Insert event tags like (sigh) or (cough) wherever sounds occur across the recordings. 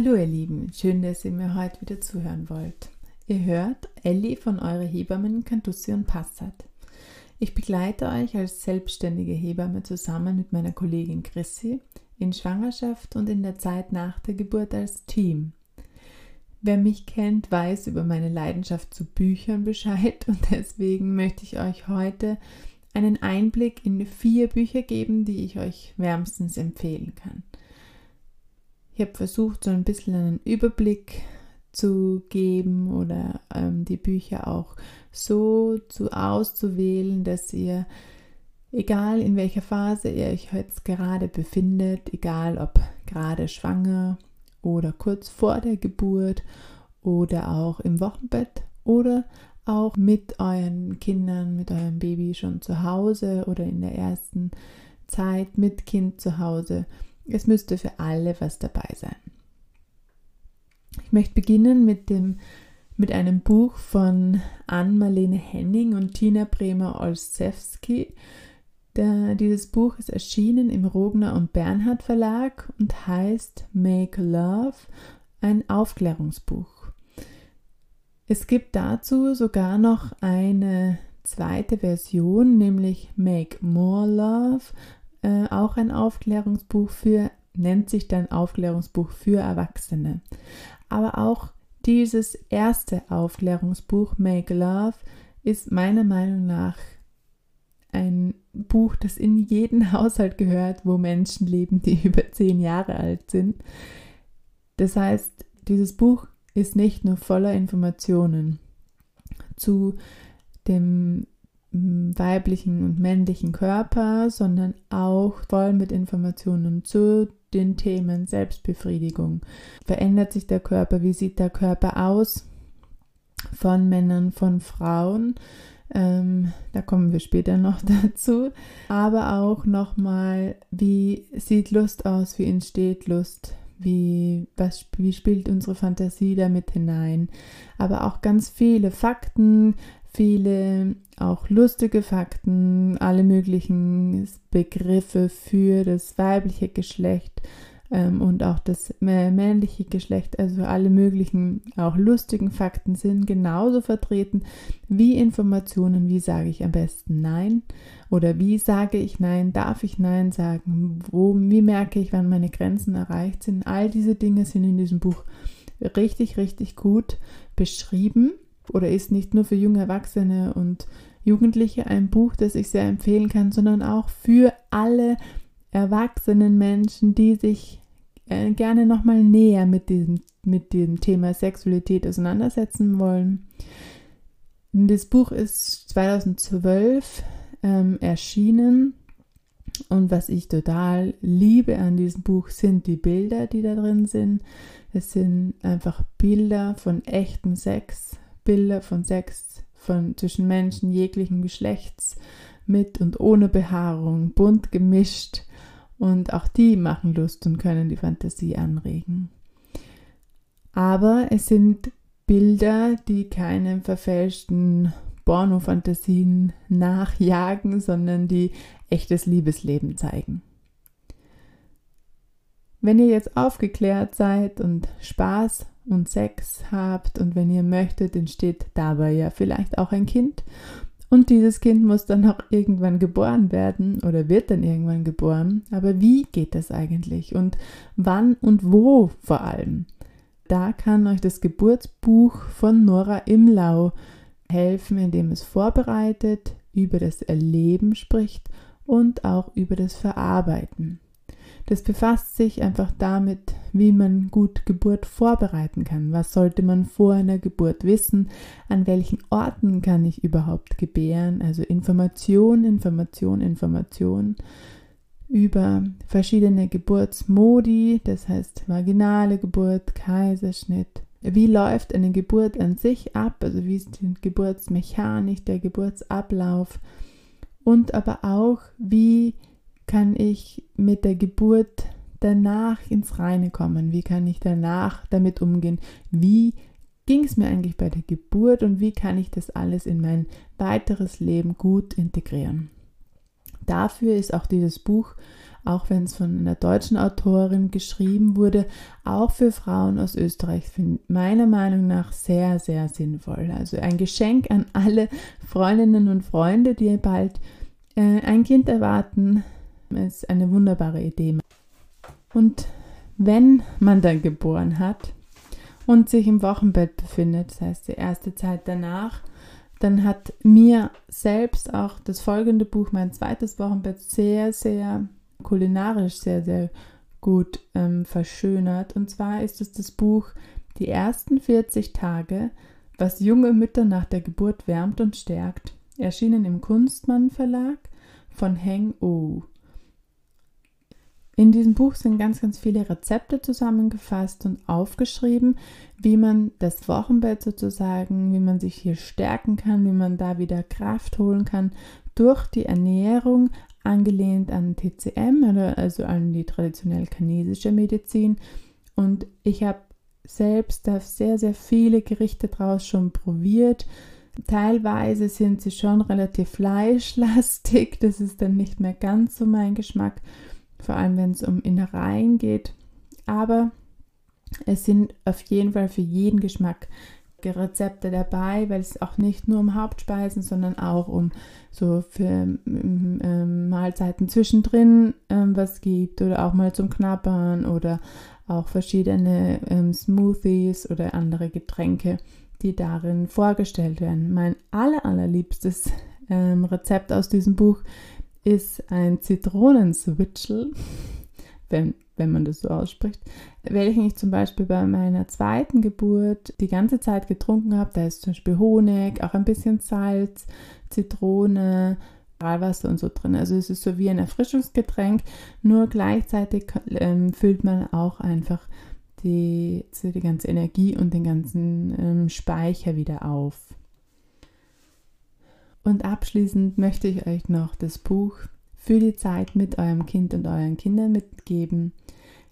Hallo ihr Lieben, schön, dass ihr mir heute wieder zuhören wollt. Ihr hört Elli von Eure Hebammen Cantussi und Passat. Ich begleite euch als selbstständige Hebamme zusammen mit meiner Kollegin Chrissy in Schwangerschaft und in der Zeit nach der Geburt als Team. Wer mich kennt, weiß über meine Leidenschaft zu Büchern Bescheid und deswegen möchte ich euch heute einen Einblick in vier Bücher geben, die ich euch wärmstens empfehlen kann. Ich habe versucht, so ein bisschen einen Überblick zu geben oder ähm, die Bücher auch so zu auszuwählen, dass ihr, egal in welcher Phase ihr euch jetzt gerade befindet, egal ob gerade schwanger oder kurz vor der Geburt oder auch im Wochenbett oder auch mit euren Kindern, mit eurem Baby schon zu Hause oder in der ersten Zeit mit Kind zu Hause. Es müsste für alle was dabei sein. Ich möchte beginnen mit dem mit einem Buch von Ann-Marlene Henning und Tina Bremer-Olszewski. Dieses Buch ist erschienen im Rogner und Bernhard Verlag und heißt Make Love, ein Aufklärungsbuch. Es gibt dazu sogar noch eine zweite Version, nämlich Make More Love, äh, auch ein Aufklärungsbuch für, nennt sich dann Aufklärungsbuch für Erwachsene. Aber auch dieses erste Aufklärungsbuch Make Love ist meiner Meinung nach ein Buch, das in jeden (laughs) Haushalt gehört, wo Menschen leben, die (laughs) über zehn Jahre alt sind. Das heißt, dieses Buch ist nicht nur voller Informationen zu dem weiblichen und männlichen Körper, sondern auch voll mit Informationen zu den Themen Selbstbefriedigung. Verändert sich der Körper? Wie sieht der Körper aus? Von Männern, von Frauen. Ähm, da kommen wir später noch (laughs) dazu. Aber auch nochmal, wie sieht Lust aus? Wie entsteht Lust? Wie, was, wie spielt unsere Fantasie damit hinein? Aber auch ganz viele Fakten, viele auch lustige Fakten, alle möglichen Begriffe für das weibliche Geschlecht ähm, und auch das männliche Geschlecht, also alle möglichen auch lustigen Fakten sind genauso vertreten wie Informationen, wie sage ich am besten Nein oder wie sage ich Nein, darf ich Nein sagen, wo, wie merke ich, wann meine Grenzen erreicht sind. All diese Dinge sind in diesem Buch richtig, richtig gut beschrieben oder ist nicht nur für junge Erwachsene und Jugendliche ein Buch, das ich sehr empfehlen kann, sondern auch für alle erwachsenen Menschen, die sich äh, gerne nochmal näher mit diesem, mit dem Thema Sexualität auseinandersetzen wollen. Das Buch ist 2012 ähm, erschienen und was ich total liebe an diesem Buch sind die Bilder, die da drin sind. Es sind einfach Bilder von echtem Sex, Bilder von Sex von zwischen Menschen jeglichen Geschlechts mit und ohne Behaarung, bunt gemischt und auch die machen Lust und können die Fantasie anregen. Aber es sind Bilder, die keinen verfälschten Porno-Fantasien nachjagen, sondern die echtes Liebesleben zeigen. Wenn ihr jetzt aufgeklärt seid und Spaß und Sex habt und wenn ihr möchtet, entsteht dabei ja vielleicht auch ein Kind. Und dieses Kind muss dann auch irgendwann geboren werden oder wird dann irgendwann geboren. Aber wie geht das eigentlich und wann und wo vor allem? Da kann euch das Geburtsbuch von Nora Imlau helfen, indem es vorbereitet, über das Erleben spricht und auch über das Verarbeiten. Das befasst sich einfach damit, wie man gut Geburt vorbereiten kann. Was sollte man vor einer Geburt wissen? An welchen Orten kann ich überhaupt gebären? Also Information, Information, Information über verschiedene Geburtsmodi, das heißt vaginale Geburt, Kaiserschnitt. Wie läuft eine Geburt an sich ab? Also wie ist die Geburtsmechanik, der Geburtsablauf? Und aber auch, wie kann ich mit der Geburt danach ins Reine kommen? Wie kann ich danach damit umgehen? Wie ging es mir eigentlich bei der Geburt und wie kann ich das alles in mein weiteres Leben gut integrieren? Dafür ist auch dieses Buch auch wenn es von einer deutschen Autorin geschrieben wurde, auch für Frauen aus Österreich meiner Meinung nach sehr, sehr sinnvoll. Also ein Geschenk an alle Freundinnen und Freunde, die bald äh, ein Kind erwarten, ist eine wunderbare Idee. Und wenn man dann geboren hat und sich im Wochenbett befindet, das heißt die erste Zeit danach, dann hat mir selbst auch das folgende Buch, mein zweites Wochenbett, sehr, sehr kulinarisch sehr, sehr gut ähm, verschönert. Und zwar ist es das Buch Die ersten 40 Tage, was junge Mütter nach der Geburt wärmt und stärkt, erschienen im Kunstmann Verlag von Heng O. In diesem Buch sind ganz, ganz viele Rezepte zusammengefasst und aufgeschrieben, wie man das Wochenbett sozusagen, wie man sich hier stärken kann, wie man da wieder Kraft holen kann durch die Ernährung, angelehnt an TCM, also an die traditionell chinesische Medizin. Und ich habe selbst da sehr, sehr viele Gerichte draus schon probiert. Teilweise sind sie schon relativ fleischlastig, das ist dann nicht mehr ganz so mein Geschmack vor allem wenn es um Innereien geht. Aber es sind auf jeden Fall für jeden Geschmack Rezepte dabei, weil es auch nicht nur um Hauptspeisen, sondern auch um so für ähm, Mahlzeiten zwischendrin ähm, was gibt oder auch mal zum Knabbern oder auch verschiedene ähm, Smoothies oder andere Getränke, die darin vorgestellt werden. Mein aller, allerliebstes ähm, Rezept aus diesem Buch ist ein Zitronenswitchel, wenn, wenn man das so ausspricht, welchen ich zum Beispiel bei meiner zweiten Geburt die ganze Zeit getrunken habe. Da ist zum Beispiel Honig, auch ein bisschen Salz, Zitrone, Mineralwasser und so drin. Also es ist so wie ein Erfrischungsgetränk, nur gleichzeitig ähm, füllt man auch einfach die, die ganze Energie und den ganzen ähm, Speicher wieder auf. Und abschließend möchte ich euch noch das Buch für die Zeit mit eurem Kind und euren Kindern mitgeben.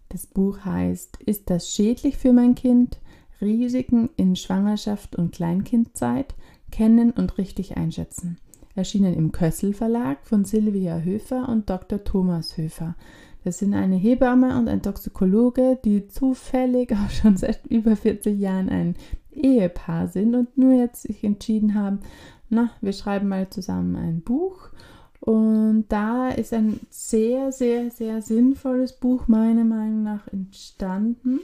Das Buch heißt Ist das schädlich für mein Kind? Risiken in Schwangerschaft und Kleinkindzeit kennen und richtig einschätzen. Erschienen im Kössel Verlag von Silvia Höfer und Dr. Thomas Höfer. Das sind eine Hebamme und ein Toxikologe, die zufällig auch schon seit über 40 Jahren ein Ehepaar sind und nur jetzt sich entschieden haben, na, wir schreiben mal zusammen ein Buch. Und da ist ein sehr, sehr, sehr sinnvolles Buch meiner Meinung nach entstanden,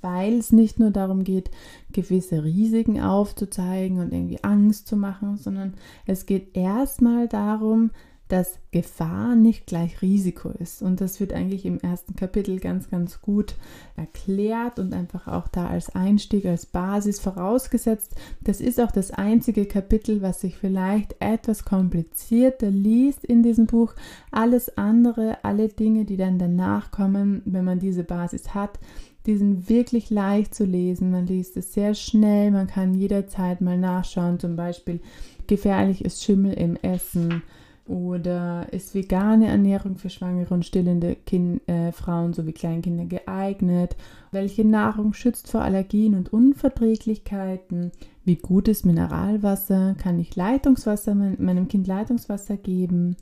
weil es nicht nur darum geht, gewisse Risiken aufzuzeigen und irgendwie Angst zu machen, sondern es geht erstmal darum, dass Gefahr nicht gleich Risiko ist. Und das wird eigentlich im ersten Kapitel ganz, ganz gut erklärt und einfach auch da als Einstieg, als Basis vorausgesetzt. Das ist auch das einzige Kapitel, was sich vielleicht etwas komplizierter liest in diesem Buch. Alles andere, alle Dinge, die dann danach kommen, wenn man diese Basis hat, die sind wirklich leicht zu lesen. Man liest es sehr schnell, man kann jederzeit mal nachschauen, zum Beispiel gefährlich ist Schimmel im Essen oder ist vegane Ernährung für schwangere und stillende kind, äh, Frauen sowie Kleinkinder geeignet? Welche Nahrung schützt vor Allergien und Unverträglichkeiten? Wie gut ist Mineralwasser? Kann ich Leitungswasser mein, meinem Kind Leitungswasser geben?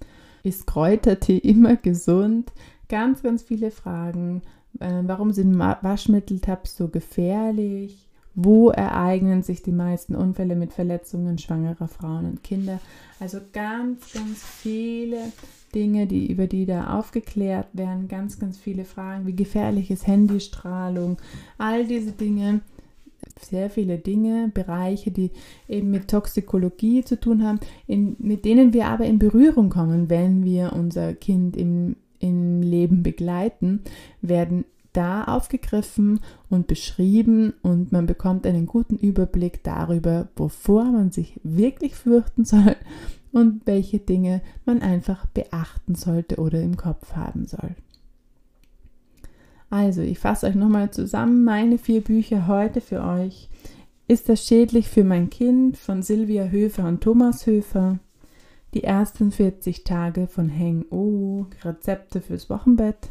Ist Kräutertee (laughs) immer gesund? Ganz, ganz viele Fragen. Äh, warum sind Waschmitteltabs so gefährlich? Wo ereignen sich die meisten Unfälle mit Verletzungen schwangerer Frauen und Kinder? Also ganz, ganz viele Dinge, die, über die da aufgeklärt werden, ganz, ganz viele Fragen, wie gefährlich ist Handystrahlung, all diese Dinge, sehr viele Dinge, Bereiche, die eben mit Toxikologie zu tun haben, in, mit denen wir aber in Berührung kommen, wenn wir unser Kind im, im Leben begleiten, werden da aufgegriffen und beschrieben und man bekommt einen guten Überblick darüber, wovor man sich wirklich fürchten soll (laughs) und welche Dinge man einfach beachten sollte oder im Kopf haben soll. Also, ich fasse euch nochmal zusammen. Meine vier Bücher heute für euch. Ist das schädlich für mein Kind von Silvia Höfer und Thomas Höfer? Die ersten 40 Tage von Heng O, Rezepte fürs Wochenbett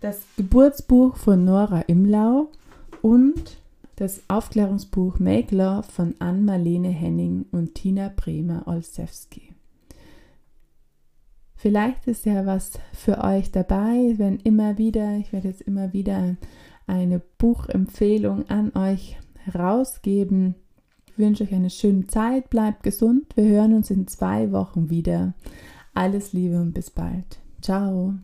das Geburtsbuch von Nora Imlau und das Aufklärungsbuch Make Love von Ann-Marlene Henning und Tina Bremer-Olszewski. Vielleicht ist ja was für euch dabei, wenn immer wieder, ich werde jetzt immer wieder eine Buchempfehlung an euch herausgeben. Ich wünsche euch eine schöne Zeit, bleibt gesund. Wir hören uns in zwei Wochen wieder. Alles Liebe und bis bald. Ciao.